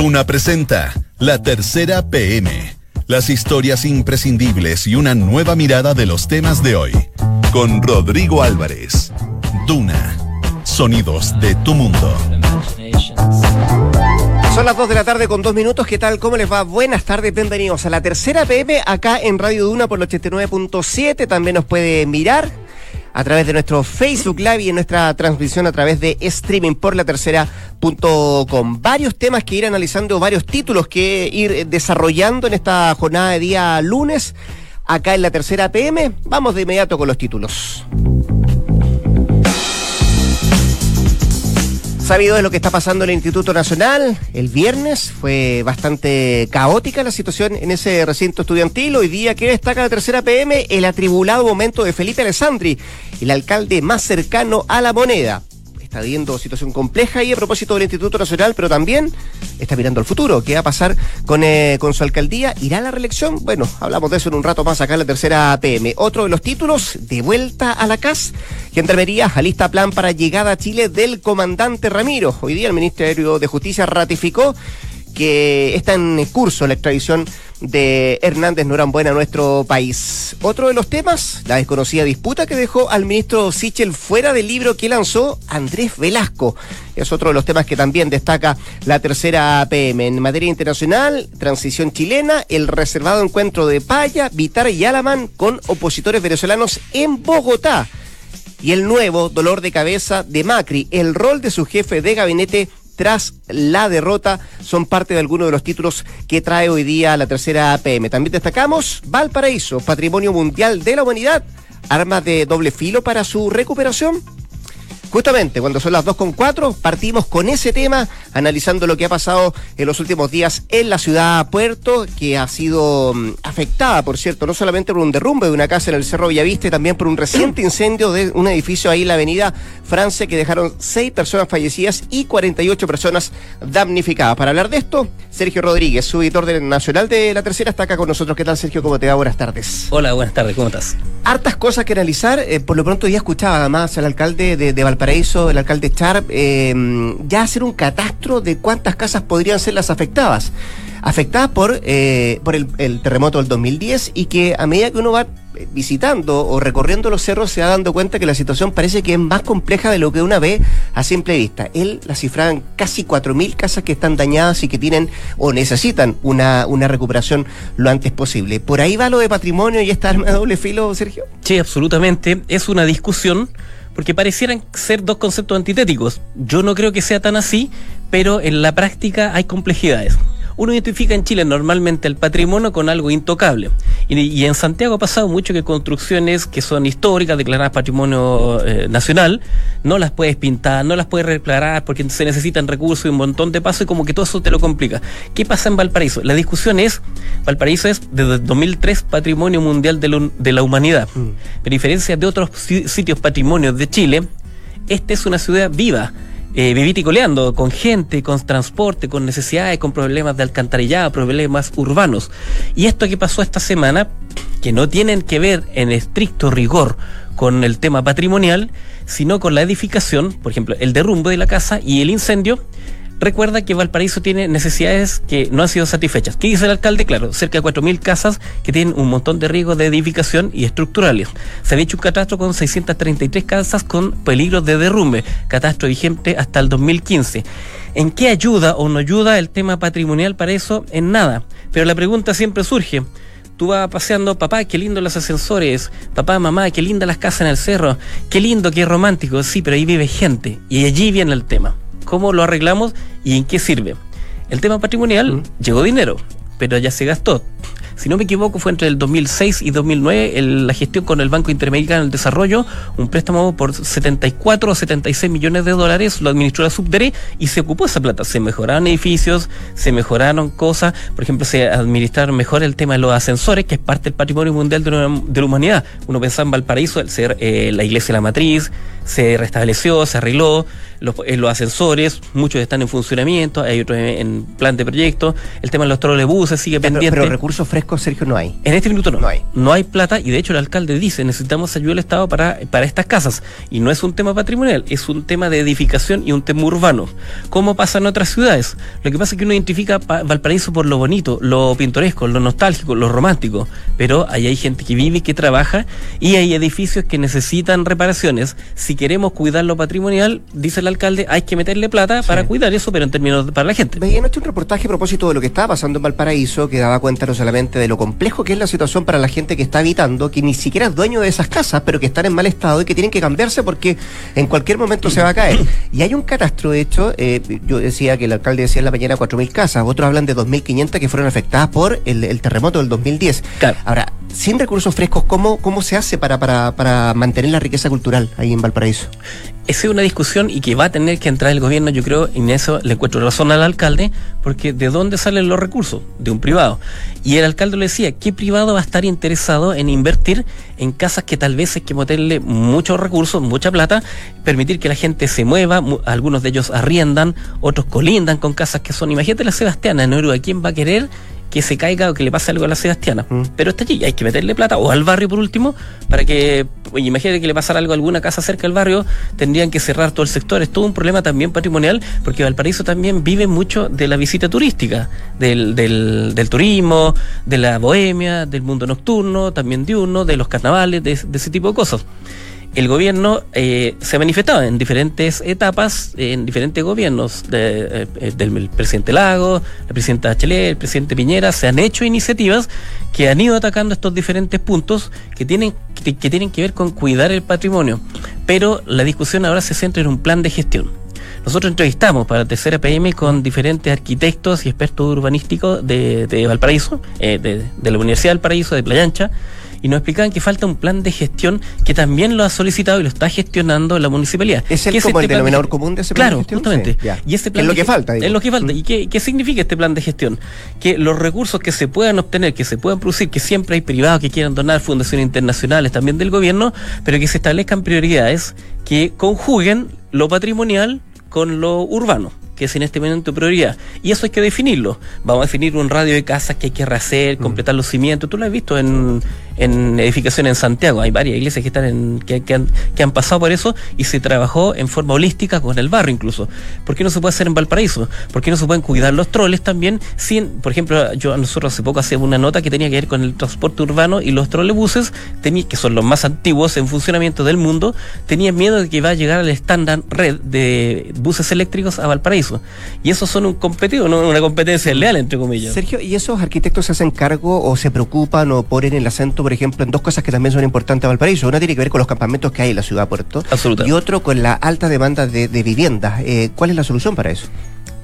Duna presenta La Tercera PM. Las historias imprescindibles y una nueva mirada de los temas de hoy. Con Rodrigo Álvarez. Duna. Sonidos de tu mundo. Son las 2 de la tarde con dos minutos. ¿Qué tal? ¿Cómo les va? Buenas tardes, bienvenidos a la tercera PM acá en Radio Duna por el 89.7. También nos puede mirar a través de nuestro Facebook Live y en nuestra transmisión a través de streaming por la tercera.com. Varios temas que ir analizando, varios títulos que ir desarrollando en esta jornada de día lunes acá en la tercera PM. Vamos de inmediato con los títulos. Sabido de lo que está pasando en el Instituto Nacional, el viernes fue bastante caótica la situación en ese recinto estudiantil. Hoy día, que destaca la tercera PM? El atribulado momento de Felipe Alessandri, el alcalde más cercano a la moneda está viendo situación compleja y a propósito del Instituto Nacional, pero también está mirando al futuro. ¿Qué va a pasar con, eh, con su alcaldía? ¿Irá a la reelección? Bueno, hablamos de eso en un rato más acá en la tercera PM. Otro de los títulos, de vuelta a la CAS. Gendarmería alista plan para llegada a Chile del comandante Ramiro. Hoy día el Ministerio de Justicia ratificó que está en curso la extradición de Hernández Norambuena a nuestro país. Otro de los temas, la desconocida disputa que dejó al ministro Sichel fuera del libro que lanzó Andrés Velasco. Es otro de los temas que también destaca la tercera PM. En materia internacional, transición chilena, el reservado encuentro de Paya, Vitar y Alamán con opositores venezolanos en Bogotá. Y el nuevo dolor de cabeza de Macri, el rol de su jefe de gabinete tras la derrota son parte de algunos de los títulos que trae hoy día la tercera APM. También destacamos Valparaíso, Patrimonio Mundial de la Humanidad, armas de doble filo para su recuperación. Justamente cuando son las 2.4 partimos con ese tema, analizando lo que ha pasado en los últimos días en la ciudad Puerto, que ha sido mm, afectada, por cierto, no solamente por un derrumbe de una casa en el Cerro Villaviste, también por un reciente incendio de un edificio ahí en la avenida Francia, que dejaron seis personas fallecidas y 48 personas damnificadas. Para hablar de esto, Sergio Rodríguez, su editor del Nacional de la Tercera, está acá con nosotros. ¿Qué tal, Sergio? ¿Cómo te va? Buenas tardes. Hola, buenas tardes, ¿cómo estás? Hartas cosas que analizar. Eh, por lo pronto ya escuchaba además al alcalde de, de Valparaíso, el alcalde Char, eh, ya hacer un catastro de cuántas casas podrían ser las afectadas. Afectadas por, eh, por el, terremoto del 2010 y que a medida que uno va visitando o recorriendo los cerros se va dando cuenta que la situación parece que es más compleja de lo que una ve a simple vista. Él la cifraba en casi 4.000 casas que están dañadas y que tienen o necesitan una, una recuperación lo antes posible. ¿Por ahí va lo de patrimonio y esta arma de doble filo, Sergio? Sí, absolutamente. Es una discusión porque parecieran ser dos conceptos antitéticos. Yo no creo que sea tan así, pero en la práctica hay complejidades uno identifica en Chile normalmente el patrimonio con algo intocable. Y, en Santiago ha pasado mucho que construcciones que son históricas, declaradas patrimonio eh, nacional, no las puedes pintar, no las puedes declarar porque se necesitan recursos y un montón de pasos y como que todo eso te lo complica. ¿Qué pasa en Valparaíso? La discusión es, Valparaíso es desde 2003 Patrimonio Mundial de, de la Humanidad. Mm. Pero a diferencia de otros sitios patrimonios de Chile, esta es una ciudad viva eh, viviticoleando con gente, con transporte, con necesidades, con problemas de alcantarillado, problemas urbanos. Y esto que pasó esta semana, que no tienen que ver en estricto rigor con el tema patrimonial, sino con la edificación, por ejemplo, el derrumbe de la casa y el incendio, recuerda que Valparaíso tiene necesidades que no han sido satisfechas. ¿Qué dice el alcalde? Claro, cerca de 4.000 casas que tienen un montón de riesgos de edificación y estructurales. Se había hecho un catastro con 633 casas con peligros de derrumbe, catastro vigente hasta el 2015. ¿En qué ayuda o no ayuda el tema patrimonial para eso? En nada. Pero la pregunta siempre surge tú vas paseando, papá, qué lindo los ascensores, papá, mamá, qué linda las casas en el cerro, qué lindo, qué romántico, sí, pero ahí vive gente y allí viene el tema cómo lo arreglamos y en qué sirve. El tema patrimonial llegó dinero, pero ya se gastó. Si no me equivoco, fue entre el 2006 y 2009 la gestión con el Banco Interamericano del Desarrollo, un préstamo por 74 o 76 millones de dólares, lo administró la Subdere y se ocupó esa plata. Se mejoraron edificios, se mejoraron cosas, por ejemplo, se administraron mejor el tema de los ascensores, que es parte del patrimonio mundial de, la humanidad. Uno pensaba en Valparaíso, el ser eh, la iglesia de la matriz, se restableció, se arregló, los, eh, los, ascensores, muchos están en funcionamiento, hay otros en, plan de proyecto, el tema de los trolebuses sigue pendiente. Pero, recursos frescos frescos, Sergio, no hay. En este minuto no. No hay. No hay plata y de hecho el alcalde dice necesitamos ayuda del Estado para, para estas casas. Y no es un tema patrimonial, es un tema de edificación y un tema urbano. ¿Cómo pasa en otras ciudades? Lo que pasa es que uno identifica pa- Valparaíso por lo bonito, lo pintoresco, lo nostálgico, lo romántico. Pero ahí hay gente que vive y que trabaja y hay edificios que necesitan reparaciones. Si queremos cuidar lo patrimonial, dice el alcalde, hay que meterle plata para cuidar eso, pero en términos de- para la gente. Veía anoche un reportaje a propósito de lo que estaba pasando en Valparaíso, que daba cuenta no solamente de lo complejo que es la situación para la gente que está habitando, que ni siquiera es dueño de esas casas, pero que están en mal estado y que tienen que cambiarse porque en cualquier momento se va a caer. Y hay un catastro hecho, eh, yo decía que el alcalde decía en la mañana 4.000 casas, otros hablan de 2.500 que fueron afectadas por el, el terremoto del 2010. Claro. Ahora, sin recursos frescos, ¿cómo, cómo se hace para, para, para mantener la riqueza cultural ahí en Valparaíso? Esa es una discusión y que va a tener que entrar el gobierno, yo creo, y en eso le encuentro razón al alcalde, porque ¿de dónde salen los recursos? De un privado. Y el alcalde le decía, ¿qué privado va a estar interesado en invertir en casas que tal vez hay que meterle muchos recursos, mucha plata, permitir que la gente se mueva, mu- algunos de ellos arriendan, otros colindan con casas que son, imagínate la Sebastiana, en Uruguay, ¿quién va a querer? Que se caiga o que le pase algo a la Sebastiana. Mm. Pero está allí, hay que meterle plata, o al barrio por último, para que, oye, imagínate que le pasara algo a alguna casa cerca del barrio, tendrían que cerrar todo el sector. Es todo un problema también patrimonial, porque Valparaíso también vive mucho de la visita turística, del, del, del turismo, de la bohemia, del mundo nocturno, también diurno, de los carnavales, de, de ese tipo de cosas el gobierno eh, se ha manifestado en diferentes etapas, en diferentes gobiernos, de, eh, del presidente Lago, la presidenta Bachelet, el presidente Piñera, se han hecho iniciativas que han ido atacando estos diferentes puntos que tienen que, tienen que ver con cuidar el patrimonio. Pero la discusión ahora se centra en un plan de gestión. Nosotros entrevistamos para Tercera PM con diferentes arquitectos y expertos urbanísticos de, de Valparaíso, eh, de, de la Universidad del Paraíso, de Playa Ancha, y nos explicaban que falta un plan de gestión que también lo ha solicitado y lo está gestionando la municipalidad. ¿Es el ¿Qué como este denominador común de ese plan de Claro, gestión? justamente. Sí, y Que plan es lo que falta, digo. Es lo que falta. Mm. ¿Y qué, qué significa este plan de gestión? Que los recursos que se puedan obtener, que se puedan producir, que siempre hay privados que quieran donar, fundaciones internacionales también del gobierno, pero que se establezcan prioridades que conjuguen lo patrimonial con lo urbano que es en este momento prioridad. Y eso hay que definirlo. Vamos a definir un radio de casas que hay que rehacer, completar los cimientos. Tú lo has visto en, en edificaciones en Santiago. Hay varias iglesias que están en, que, que han, que han pasado por eso y se trabajó en forma holística con el barrio incluso. ¿Por qué no se puede hacer en Valparaíso? ¿Por qué no se pueden cuidar los troles también? Sin, por ejemplo, yo nosotros hace poco hacíamos una nota que tenía que ver con el transporte urbano y los trolebuses, que son los más antiguos en funcionamiento del mundo, tenían miedo de que va a llegar al estándar red de buses eléctricos a Valparaíso. Y esos son un competido, no una competencia leal, entre comillas. Sergio, ¿y esos arquitectos se hacen cargo o se preocupan o ponen el acento, por ejemplo, en dos cosas que también son importantes a Valparaíso? Una tiene que ver con los campamentos que hay en la ciudad de Puerto Absolutamente. y otro con la alta demanda de, de viviendas. Eh, ¿Cuál es la solución para eso?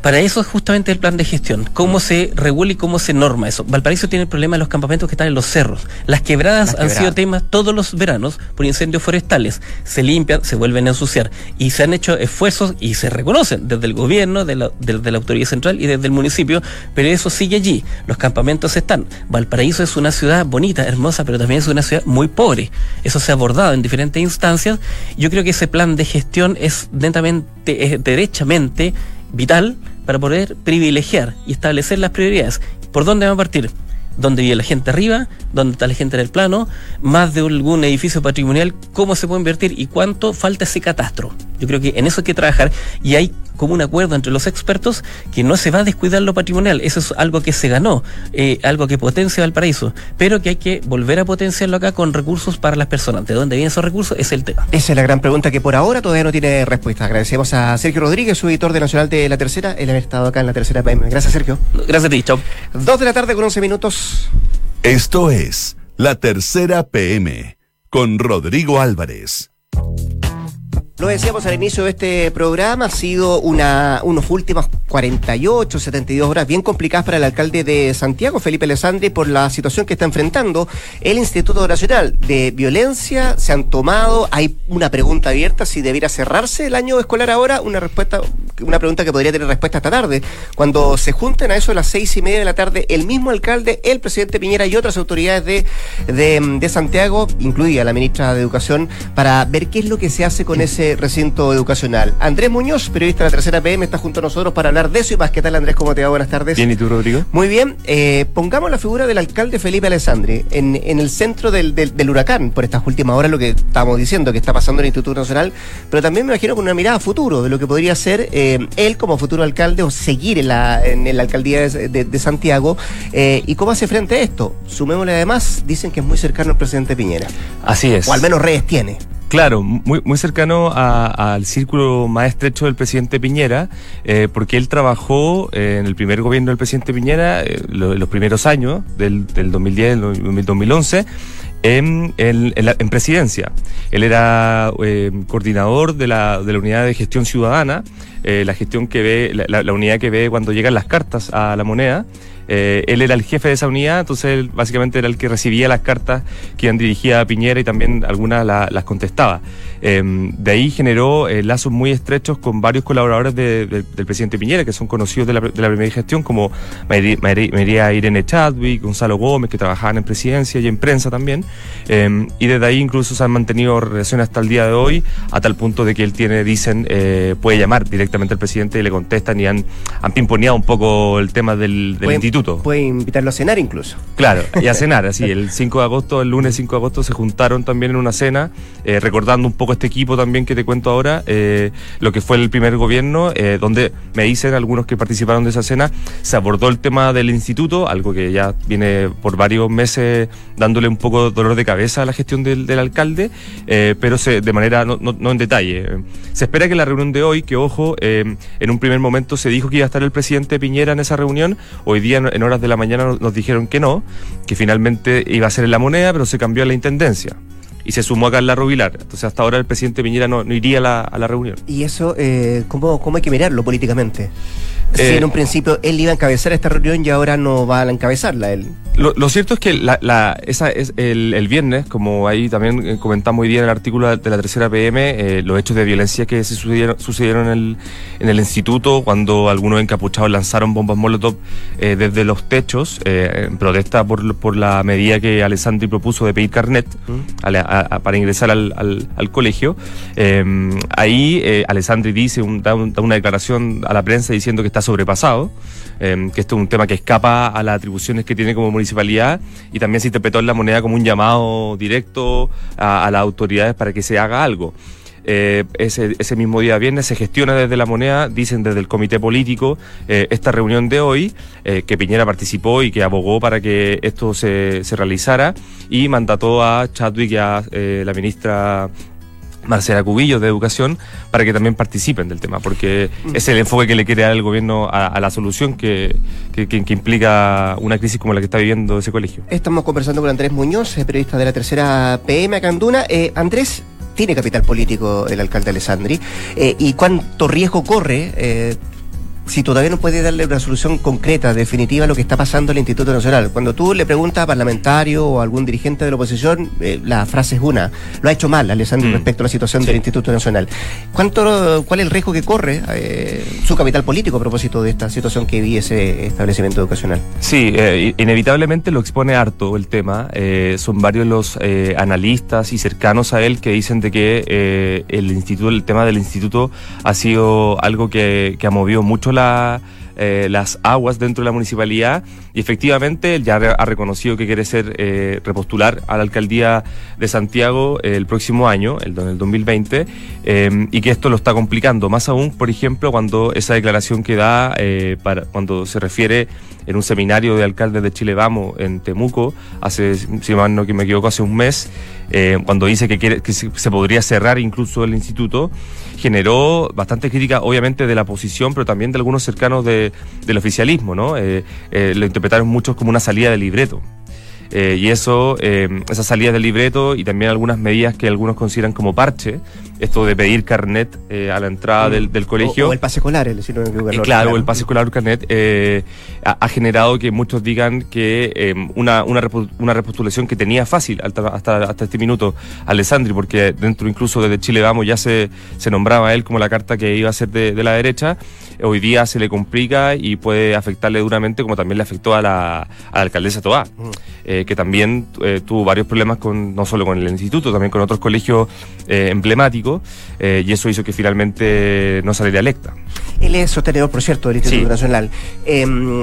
Para eso es justamente el plan de gestión, cómo se regula y cómo se norma eso. Valparaíso tiene el problema de los campamentos que están en los cerros. Las quebradas Las han sido temas todos los veranos por incendios forestales. Se limpian, se vuelven a ensuciar y se han hecho esfuerzos y se reconocen desde el gobierno, de la, de- de la autoridad central y desde el municipio, pero eso sigue allí. Los campamentos están. Valparaíso es una ciudad bonita, hermosa, pero también es una ciudad muy pobre. Eso se ha abordado en diferentes instancias. Yo creo que ese plan de gestión es netamente, es derechamente vital para poder privilegiar y establecer las prioridades. ¿Por dónde va a partir? ¿Dónde vive la gente arriba? ¿Dónde está la gente en el plano? Más de algún edificio patrimonial, ¿cómo se puede invertir y cuánto falta ese catastro? Yo creo que en eso hay que trabajar y hay como un acuerdo entre los expertos que no se va a descuidar lo patrimonial. Eso es algo que se ganó, eh, algo que potencia Valparaíso, pero que hay que volver a potenciarlo acá con recursos para las personas. ¿De dónde vienen esos recursos? Es el tema. Esa es la gran pregunta que por ahora todavía no tiene respuesta. Agradecemos a Sergio Rodríguez, su editor de Nacional de La Tercera, el haber estado acá en La Tercera PM. Gracias, Sergio. Gracias a ti, chao. Dos de la tarde con 11 minutos. Esto es La Tercera PM con Rodrigo Álvarez. Lo decíamos al inicio de este programa, ha sido una, unos últimas 48, 72 horas bien complicadas para el alcalde de Santiago, Felipe Alessandri, por la situación que está enfrentando el Instituto Nacional de Violencia. Se han tomado, hay una pregunta abierta si debiera cerrarse el año escolar ahora, una respuesta una pregunta que podría tener respuesta esta tarde. Cuando se junten a eso de las seis y media de la tarde, el mismo alcalde, el presidente Piñera y otras autoridades de, de, de Santiago, incluida la ministra de Educación, para ver qué es lo que se hace con ese recinto educacional. Andrés Muñoz, periodista de la tercera PM, está junto a nosotros para hablar de eso y más. ¿Qué tal, Andrés? ¿Cómo te va? Buenas tardes. Bien, ¿y tú, Rodrigo? Muy bien. Eh, pongamos la figura del alcalde Felipe Alessandri en, en el centro del, del, del, huracán, por estas últimas horas, lo que estábamos diciendo, que está pasando en el Instituto Nacional, pero también me imagino con una mirada a futuro de lo que podría ser eh, él como futuro alcalde o seguir en la, en la alcaldía de, de, de Santiago. Eh, ¿Y cómo hace frente a esto? Sumémosle además, dicen que es muy cercano al presidente Piñera. Así es. O al menos redes tiene. Claro, muy, muy cercano a, al círculo más estrecho del presidente Piñera, eh, porque él trabajó eh, en el primer gobierno del presidente Piñera, eh, lo, los primeros años del, del 2010, del 2011, en, en, la, en, presidencia. Él era eh, coordinador de la, de la, unidad de gestión ciudadana, eh, la gestión que ve, la, la, unidad que ve cuando llegan las cartas a la moneda. Eh, él era el jefe de esa unidad, entonces él básicamente era el que recibía las cartas que iban dirigidas a Piñera y también algunas la, las contestaba. Eh, de ahí generó eh, lazos muy estrechos con varios colaboradores de, de, del presidente Piñera, que son conocidos de la, de la primera gestión, como María, María, Irene Chadwick, Gonzalo Gómez, que trabajaban en presidencia y en prensa también. Eh, y desde ahí incluso se han mantenido relaciones hasta el día de hoy, a tal punto de que él tiene, dicen, eh, puede llamar directamente al presidente y le contestan y han, han pimponeado un poco el tema del, del instituto. Puede invitarlo a cenar incluso. Claro, y a cenar, así. El 5 de agosto, el lunes 5 de agosto, se juntaron también en una cena, eh, recordando un poco este equipo también que te cuento ahora, eh, lo que fue el primer gobierno, eh, donde me dicen algunos que participaron de esa cena, se abordó el tema del instituto, algo que ya viene por varios meses dándole un poco dolor de cabeza a la gestión del, del alcalde, pero se, de manera no, no, no, en detalle. Se espera que la reunión de hoy, que ojo, en un primer momento se dijo que iba a estar el presidente Piñera en esa reunión, hoy día en horas de la mañana nos dijeron que no, que finalmente iba a ser en la moneda, pero se cambió a la intendencia. Y se sumó a Carla Rubilar. Entonces, hasta ahora el presidente Piñera no, no iría a la, a la, reunión. ¿Y eso, eh, ¿cómo, ¿cómo hay que mirarlo políticamente? Si eh, en un principio él iba a encabezar esta reunión y ahora no va a encabezarla él. Lo, lo cierto es que la, la, esa es el, el, viernes, como ahí también eh, comentamos hoy día en el artículo de la tercera PM, eh, los hechos de violencia que se sucedieron, sucedieron en, el, en el instituto cuando algunos encapuchados lanzaron bombas molotov eh, desde los techos eh, en protesta por, por la medida que Alessandri propuso de pedir carnet ¿Mm? a, a, para ingresar al, al, al colegio. ahí Alessandri dice un, da, un, da una declaración a la prensa diciendo que está sobrepasado, eh, que esto es un tema que escapa a las atribuciones que tiene como municipalidad y también se interpretó en la moneda como un llamado directo a, las autoridades para que se haga algo. Eh, ese, ese, mismo día viernes se gestiona desde la moneda, dicen desde el comité político, eh, esta reunión de hoy, eh, que Piñera participó y que abogó para que esto se, se realizara y mandató a Chadwick y a la ministra Marcela Cubillos de Educación para que también participen del tema, porque mm. es el enfoque que le quiere dar el gobierno a, a la solución que, que, que, implica una crisis como la que está viviendo ese colegio. Estamos conversando con Andrés Muñoz, periodista de la tercera PM acá en Duna. Eh, Andrés, tiene capital político el alcalde Alessandri, eh, y cuánto riesgo corre eh, si todavía no puede darle una solución concreta, definitiva a lo que está pasando en el Instituto Nacional. Cuando tú le preguntas a parlamentario o a algún dirigente de la oposición, eh, la frase es una. Lo ha hecho mal, Alessandro, mm. respecto a la situación sí. del Instituto Nacional. ¿Cuánto, ¿Cuál es el riesgo que corre eh, su capital político a propósito de esta situación que vive ese establecimiento educacional? Sí, eh, inevitablemente lo expone harto el tema. Eh, son varios los eh, analistas y cercanos a él que dicen de que el instituto, el tema del instituto ha sido algo que, que ha movido mucho eh, las aguas dentro de la municipalidad y efectivamente él ya ha reconocido que quiere ser eh, repostular a la alcaldía de Santiago eh, el próximo año, el, el 2020, eh, y que esto lo está complicando, más aún, por ejemplo, cuando esa declaración que da para, cuando se refiere en un seminario de alcaldes de Chile Vamos en Temuco, hace, si mal no me equivoco, hace un mes, eh, cuando dice que, que se, podría cerrar incluso el instituto, generó bastante crítica, obviamente, de la oposición, pero también de algunos cercanos de, del oficialismo, ¿no? Eh, eh, lo interpretaron muchos como una salida de libreto. Y eso, esas salidas del libreto y también algunas medidas que algunos consideran como parche, esto de pedir carnet eh, a la entrada del, del colegio. O, o el pase escolar, el, si no equivoco, Eh, claro, norte, el pase escolar carnet eh, ha, ha generado que muchos digan que eh, una, una, una repostulación que tenía fácil hasta, hasta, hasta este minuto Alessandri, porque dentro incluso desde Chile Vamos ya se, se nombraba a él como la carta que iba a ser de, de la derecha, hoy día se le complica y puede afectarle duramente como también le afectó a la, a la alcaldesa Toá, eh, que también eh, tuvo varios problemas con no solo con el instituto, también con otros colegios eh, eh, y eso hizo que finalmente no saliera electa. Él es sostenedor, por cierto, del Instituto Sí. Nacional. Eh,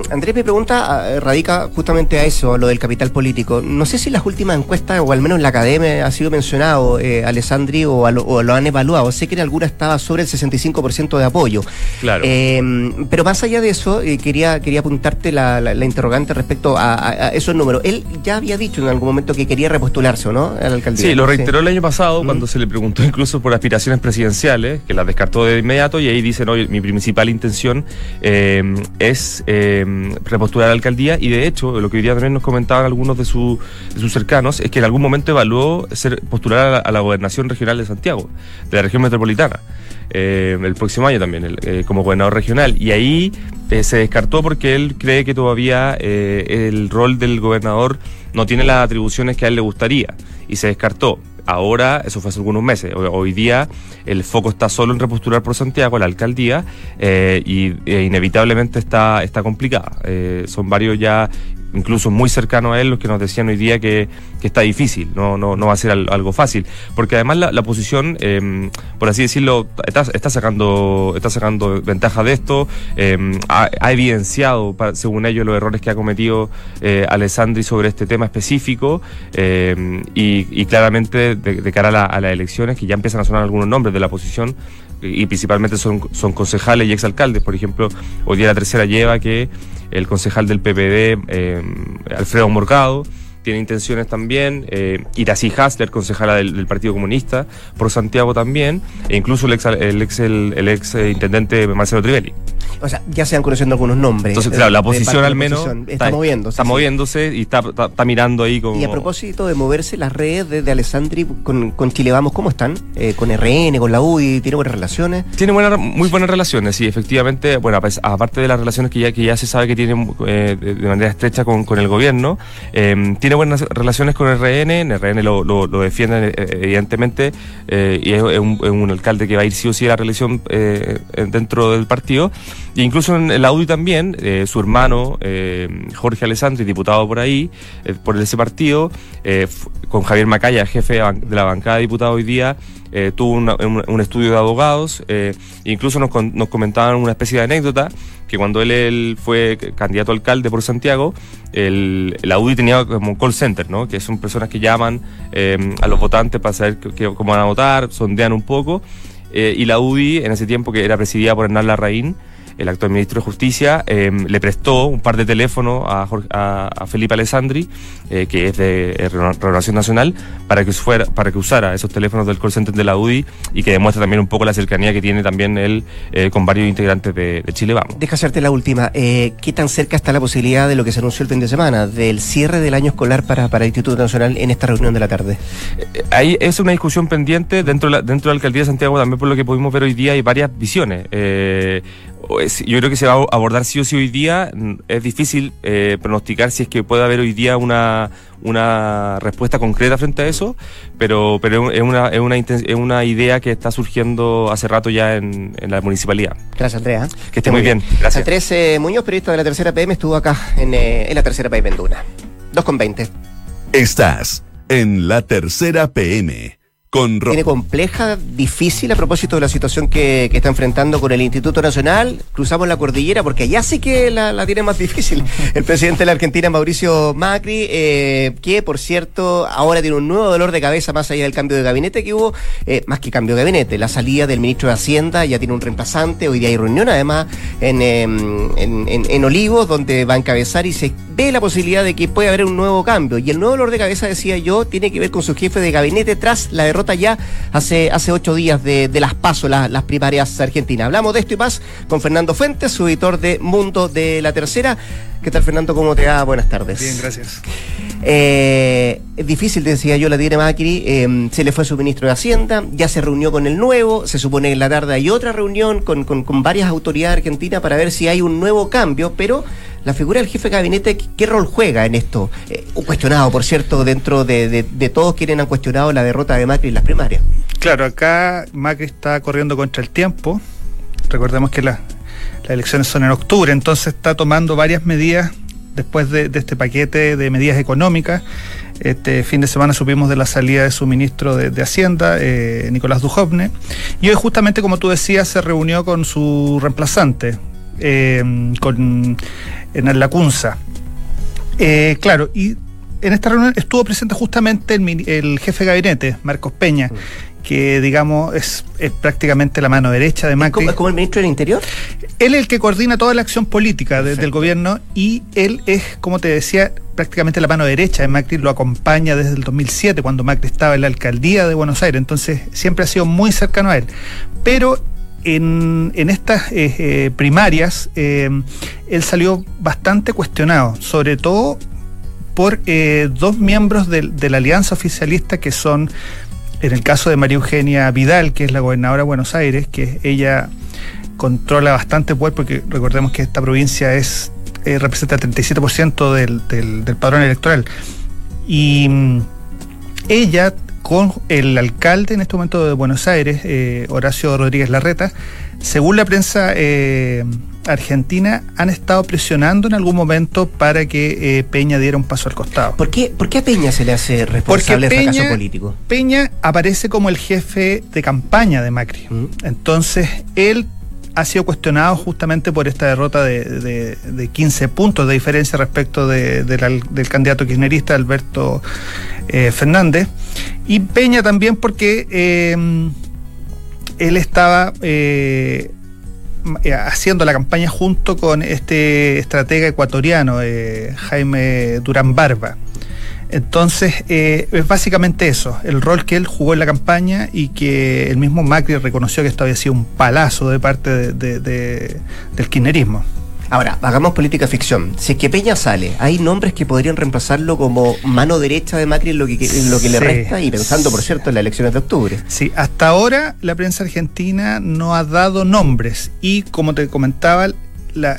Andrés, mi pregunta ah, radica justamente a eso, a lo del capital político. No sé si en las últimas encuestas, o al menos en la academia, ha sido mencionado eh, Alessandri o, a lo, o lo han evaluado. Sé que en alguna estaba sobre el 65% de apoyo. Claro. Eh, pero más allá de eso, eh, quería, quería apuntarte la, la- la interrogante respecto a, a- a esos números. Él ya había dicho en algún momento que quería repostularse, ¿o no? A la alcaldía. Sí, lo reiteró el año pasado Mm. cuando se le preguntó incluso por aspiraciones presidenciales, que las descartó de inmediato y ahí dice, no, mi principal intención eh, es eh, repostular a la alcaldía y de hecho, lo que hoy día también nos comentaban algunos de, su- sus cercanos, es que en algún momento evaluó ser, postular a la, gobernación regional de Santiago, de la región metropolitana. eh, el próximo año también, eh, como gobernador regional. Y ahí se descartó porque él cree que todavía el rol del gobernador no tiene las atribuciones que a él le gustaría. Y se descartó. Ahora, eso fue hace algunos meses, hoy, día el foco está solo en repostular por Santiago, la alcaldía, eh, y eh, inevitablemente está, está complicada. Eh, son varios ya, incluso muy cercanos a él, los que nos decían hoy día que, que está difícil, no, no, no va a ser al- algo fácil. Porque además la, la oposición, eh, por así decirlo, está, está sacando está sacando ventaja de esto, eh, ha, evidenciado, según ellos, los errores que ha cometido eh, Alessandri sobre este tema específico eh, y, claramente de, cara a, la- a las elecciones, que ya empiezan a sonar algunos nombres de la oposición, y principalmente son, son concejales y exalcaldes. Por ejemplo, hoy día la tercera lleva que el concejal del PPD, eh, Alfredo Morgado, tiene intenciones también, eh, Iracy Hasler, concejala del, del Partido Comunista, por Santiago también, e incluso el ex, el ex, el, el ex eh, intendente Marcelo Trivelli. O sea, ya se van conociendo algunos nombres. Entonces, claro, la oposición al menos oposición. está, moviéndose. Está sí. moviéndose y está, está, está mirando ahí como... Y a propósito de moverse, las redes de, de Alessandri con, con Chile Vamos, ¿cómo están? Eh, con RN, con la UDI, ¿tiene buenas relaciones? Tiene buenas, muy buenas relaciones, sí, efectivamente. Bueno, pues, aparte de las relaciones que ya, que ya se sabe que tiene eh, de, de manera estrecha con, con el gobierno, eh, tiene buenas relaciones con RN. En RN lo, lo, lo defienden, eh, evidentemente, eh, y es, un, es un alcalde que va a ir sí o sí a la reelección eh, dentro del partido. E incluso en la UDI también, eh, su hermano eh, Jorge Alessandri, diputado por ahí, eh, por ese partido, con Javier Macaya, jefe de la bancada de diputados hoy día, eh, tuvo una- un, un estudio de abogados, eh, incluso nos, con- nos comentaban una especie de anécdota, que cuando él, fue candidato a alcalde por Santiago, el, la UDI tenía como un call center, ¿no? que son personas que llaman eh, a los votantes para saber cómo van a votar, sondean un poco, eh, y la UDI, en ese tiempo que era presidida por Hernán Larraín, el actual ministro de Justicia, eh, le prestó un par de teléfonos a, Jorge- a- a Felipe Alessandri, eh, que es de eh, Reno- Renovación Nacional, para que, fuera, para que usara esos teléfonos del call center de la UDI y que demuestra también un poco la cercanía que tiene también él eh, con varios integrantes de, de Chile Vamos. Deja hacerte la última. ¿Qué tan cerca está la posibilidad de lo que se anunció el fin de semana, del cierre del año escolar para, para el Instituto Nacional en esta reunión de la tarde? Ahí es una discusión pendiente dentro de la, dentro de la alcaldía de Santiago también por lo que pudimos ver hoy día hay varias visiones. Yo creo que se va a abordar sí o sí hoy día. Mm, Es difícil eh, pronosticar si es que puede haber hoy día una, una respuesta concreta frente a eso, pero, pero es, una, es, una, inten- es una idea que está surgiendo hace rato ya en, en la municipalidad. Gracias, Andrea. Que esté muy bien. Gracias. Andrés eh, Muñoz, periodista de la Tercera PM, estuvo acá en, eh, en la Tercera PM en Duna. 2 con 20. Estás en la tercera PM con Tiene compleja, difícil a propósito de la situación que, que está enfrentando con el Instituto Nacional. Cruzamos la cordillera porque allá sí que la, la tiene más difícil. El presidente de la Argentina, Mauricio Macri, eh, que por cierto ahora tiene un nuevo dolor de cabeza más allá del cambio de gabinete que hubo, eh, más que cambio de gabinete, la salida del ministro de Hacienda, ya tiene un reemplazante, hoy día hay reunión además en, eh, en, en- en Olivos donde va a encabezar y se ve la posibilidad de que pueda haber un nuevo cambio. Y el nuevo dolor de cabeza, decía yo, tiene que ver con su jefe de gabinete tras la derrota ya hace, hace ocho días de, de las PASO, las, las primarias argentinas. Hablamos de esto y más con Fernando Fuentes, su editor de Mundo de la Tercera. ¿Qué tal, Fernando? ¿Cómo te va? Buenas tardes. Bien, gracias. Eh, es difícil, decía yo, la tiene Macri. eh, se le fue su ministro de Hacienda, ya se reunió con el nuevo. Se supone que en la tarde hay otra reunión con, con- con varias autoridades argentinas para ver si hay un nuevo cambio. Pero la figura del jefe de gabinete, ¿qué, rol juega en esto? Eh, cuestionado, por cierto, dentro de, todos quienes han cuestionado la derrota de Macri en las primarias. Claro, acá Macri está corriendo contra el tiempo. Recordemos que la- las elecciones son en octubre, entonces está tomando varias medidas después de, este paquete de medidas económicas. Este fin de semana supimos de la salida de su ministro de, de Hacienda, eh, Nicolás Dujovne. Y hoy justamente, como tú decías, se reunió con su reemplazante, eh, con en Lacunza. Eh, claro, y en esta reunión estuvo presente justamente el, el jefe de gabinete, Marcos Peña, que digamos es, es prácticamente la mano derecha de ¿Es Macri. como, es como el ministro del Interior? Él es el que coordina toda la acción política de- del gobierno y él es, como te decía, prácticamente la mano derecha de Macri, lo acompaña desde el 2007, cuando Macri estaba en la alcaldía de Buenos Aires, entonces siempre ha sido muy cercano a él. Pero en, en estas eh, eh, primarias, eh, él salió bastante cuestionado, sobre todo por eh, dos miembros del- de la alianza oficialista que son, en el caso de María Eugenia Vidal, que es la gobernadora de Buenos Aires, que ella controla bastante poder, porque recordemos que esta provincia es eh, representa el 37% del, del, del padrón electoral. Y mm, ella, con el alcalde en este momento de Buenos Aires, eh, Horacio Rodríguez Larreta, según la prensa eh, argentina, han estado presionando en algún momento para que eh, Peña diera un paso al costado. ¿Por qué, ¿Por qué a Peña se le hace responsable del fracaso político? Peña aparece como el jefe de campaña de Macri. Mm. Entonces, él ha sido cuestionado justamente por esta derrota de, de- de 15 puntos de diferencia respecto de- del candidato kirchnerista Alberto eh, Fernández. Y Peña también porque eh, él estaba eh, haciendo la campaña junto con este estratega ecuatoriano, eh, Jaime Durán Barba. Entonces, es básicamente eso, el rol que él jugó en la campaña y que el mismo Macri reconoció que esto había sido un palazo de parte de- de- de- del kirchnerismo. Ahora, hagamos política ficción. Si es que Peña sale, ¿hay nombres que podrían reemplazarlo como mano derecha de Macri en lo que, en lo que le resta? Y pensando, por cierto, en las elecciones de octubre. Sí, hasta ahora la prensa argentina no ha dado nombres y como te comentaba, la-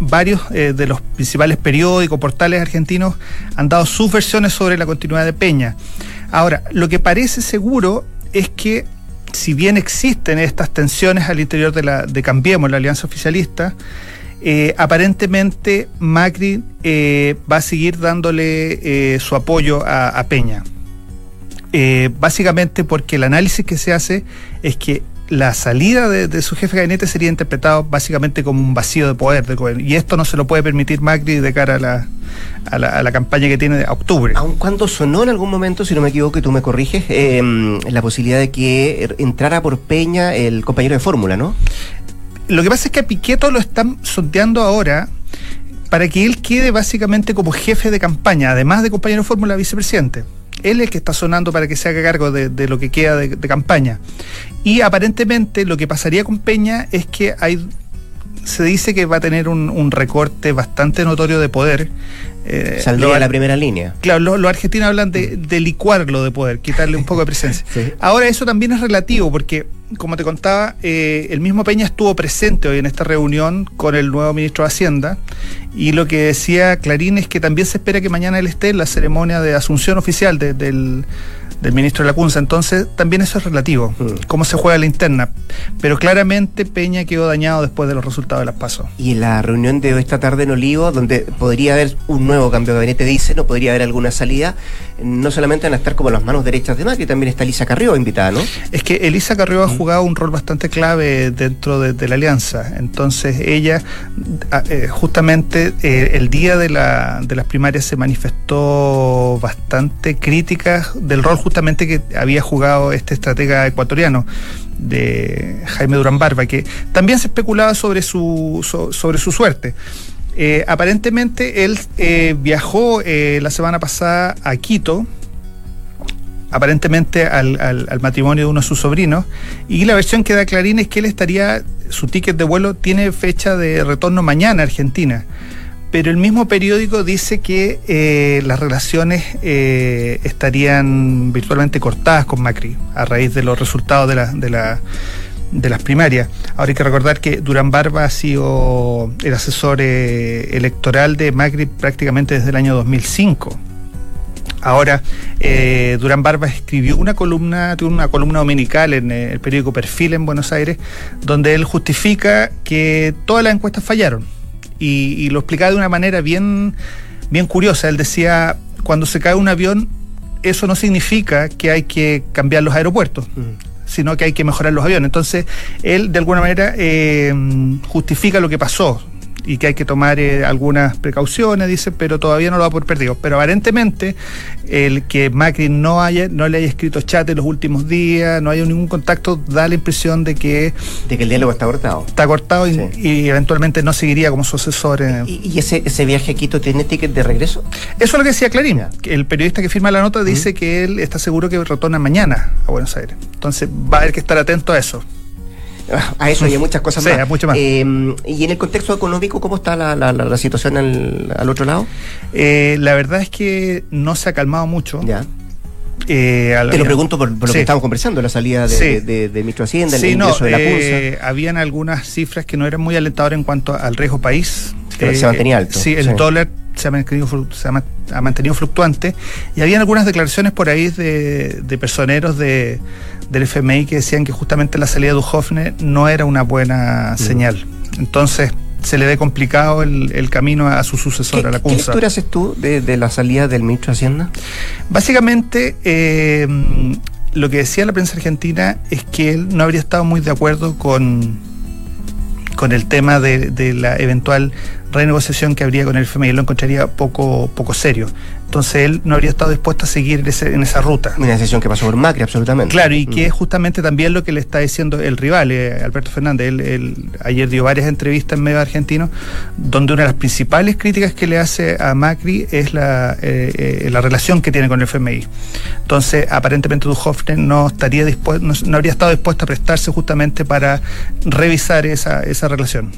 varios eh, de los principales periódicos, portales argentinos han dado sus versiones sobre la continuidad de Peña. Ahora, lo que parece seguro es que si bien existen estas tensiones al interior de, la, de Cambiemos, la alianza oficialista, eh, aparentemente Macri eh, va a seguir dándole eh, su apoyo a, a Peña. Eh, básicamente porque el análisis que se hace es que la salida de, su jefe de gabinete sería interpretado básicamente como un vacío de poder del gobierno. Y esto no se lo puede permitir Macri de cara a la, a la, a la campaña que tiene de octubre. Aun cuando sonó en algún momento, si no me equivoco y tú me corriges, eh, la posibilidad de que entrara por Peña el compañero de fórmula, ¿no? Lo que pasa es que a Piqueto lo están sondeando ahora para que él quede básicamente como jefe de campaña, además de compañero de fórmula vicepresidente. Él es el que está sonando para que se haga cargo de, lo que queda de, campaña. Y aparentemente lo que pasaría con Peña es que se dice que va a tener un recorte bastante notorio de poder. Eh, Saldría lo- a la primera línea. Claro, lo- los argentinos hablan de, de licuarlo de poder, quitarle un poco de presencia. Sí. Ahora, eso también es relativo, porque, como te contaba, eh, el mismo Peña estuvo presente hoy en esta reunión con el nuevo ministro de Hacienda, y lo que decía Clarín es que también se espera que mañana él esté en la ceremonia de asunción oficial de- del, del ministro de la Cunza. Entonces, también eso es relativo, Mm. cómo se juega la interna. Pero claramente Peña quedó dañado después de los resultados de las pasos. Y en la reunión de esta tarde en Olivo, donde podría haber un nuevo cambio de gabinete, dice, no podría haber alguna salida, no solamente van a estar como las manos derechas de Macri, también está Elisa Carrió invitada, ¿no? Es que Elisa Carrió ha jugado un rol bastante clave dentro de, de la alianza. Entonces ella, a- eh, justamente eh, el día de, la, de las primarias se manifestó bastante crítica del rol justamente que había jugado este estratega ecuatoriano de Jaime Durán Barba, que también se especulaba sobre su, so- sobre su suerte. Eh, aparentemente él eh, viajó eh, la semana pasada a Quito, aparentemente al, al- al matrimonio de uno de sus sobrinos. Y la versión que da Clarín es que él estaría, su ticket de vuelo tiene fecha de retorno mañana a Argentina. pero el mismo periódico dice que eh, las relaciones eh, estarían virtualmente cortadas con Macri a raíz de los resultados de la, de la de las primarias. Ahora hay que recordar que Durán Barba ha sido el asesor eh, electoral de Macri prácticamente desde el año 2005. Ahora, eh, Durán Barba escribió una columna, tuvo una columna dominical en eh, el periódico Perfil en Buenos Aires, donde él justifica que todas las encuestas fallaron. Y, y lo explicaba de una manera bien, bien curiosa. Él decía, cuando se cae un avión, eso no significa que hay que cambiar los aeropuertos. Sino que hay que mejorar los aviones. Entonces, él de alguna manera eh, justifica lo que pasó y que hay que tomar eh, algunas precauciones, dice, pero todavía no lo va por perdido. Pero aparentemente, el que Macri no haya, no le haya escrito chat en los últimos días, no haya ningún contacto, da la impresión de que De que el diálogo está cortado. está cortado y, Sí. y eventualmente no seguiría como su asesor. eh. ¿Y, y ese, ese viaje a Quito tiene ticket de regreso? Eso es lo que decía Clarín. El periodista que firma la nota dice que él está seguro que retorna mañana a Buenos Aires. Entonces va a haber que estar atento a eso. A eso y a muchas cosas Sí, más. a mucho más. Eh, y en el contexto económico, ¿cómo está la, la- situación al, al otro lado? Eh, la verdad es que no se ha calmado mucho. Ya. Eh, Te lo pregunto por, por lo Sí. que estamos conversando, la salida de, Sí. de, de- de Hacienda, Sí, el no, ingreso de la eh, habían algunas cifras que no eran muy alentadoras en cuanto al riesgo país. Eh, se mantenía alto, Sí, el dólar se ha mantenido, se ha ma- ha mantenido fluctuante y habían algunas declaraciones por ahí de, de personeros de, del FMI que decían que justamente la salida de Duhovne no era una buena Mm. señal. Entonces se le ve complicado el, el camino a su sucesor, ¿Qué, a la qué CUNSA. lectura haces tú de, de la salida del Ministro de Hacienda? Básicamente, eh, lo que decía la prensa argentina es que él no habría estado muy de acuerdo con, con el tema de, de la eventual renegociación que habría con el FMI. Él lo encontraría poco, poco serio. Entonces él no habría estado dispuesto a seguir en, ese- en esa ruta. Una decisión que pasó por Macri, absolutamente. Claro, y que Mm. es justamente también lo que le está diciendo el rival, eh, Alberto Fernández. Él, él ayer dio varias entrevistas en medio argentino, donde una de las principales críticas que le hace a Macri es la, eh, eh, la relación que tiene con el FMI. Entonces, aparentemente Duhovne no estaría dispuesto, no, no habría estado dispuesto a prestarse justamente para revisar esa, esa relación.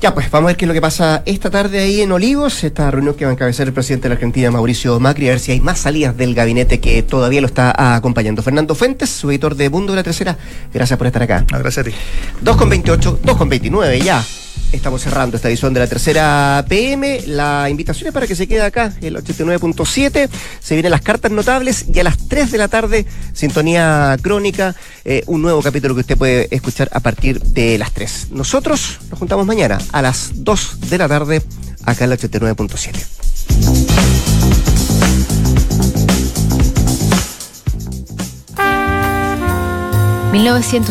Ya, pues vamos a ver qué es lo que pasa esta tarde ahí en Olivos, esta reunión que va a encabezar el presidente de la Argentina, Mauricio Macri, a ver si hay más salidas del gabinete que todavía lo está acompañando. Fernando Fuentes, su editor de Mundo de la Tercera, gracias por estar acá. No, gracias a ti. 2 con 28, 2 con 29 ya. Estamos cerrando esta edición de la tercera PM. La invitación es para que se quede acá, el 89.7. Se vienen las cartas notables y a las 3 de la tarde, sintonía crónica, eh, un nuevo capítulo que usted puede escuchar a partir de las 3. Nosotros nos juntamos mañana a las 2 de la tarde acá en el 89.7. 1900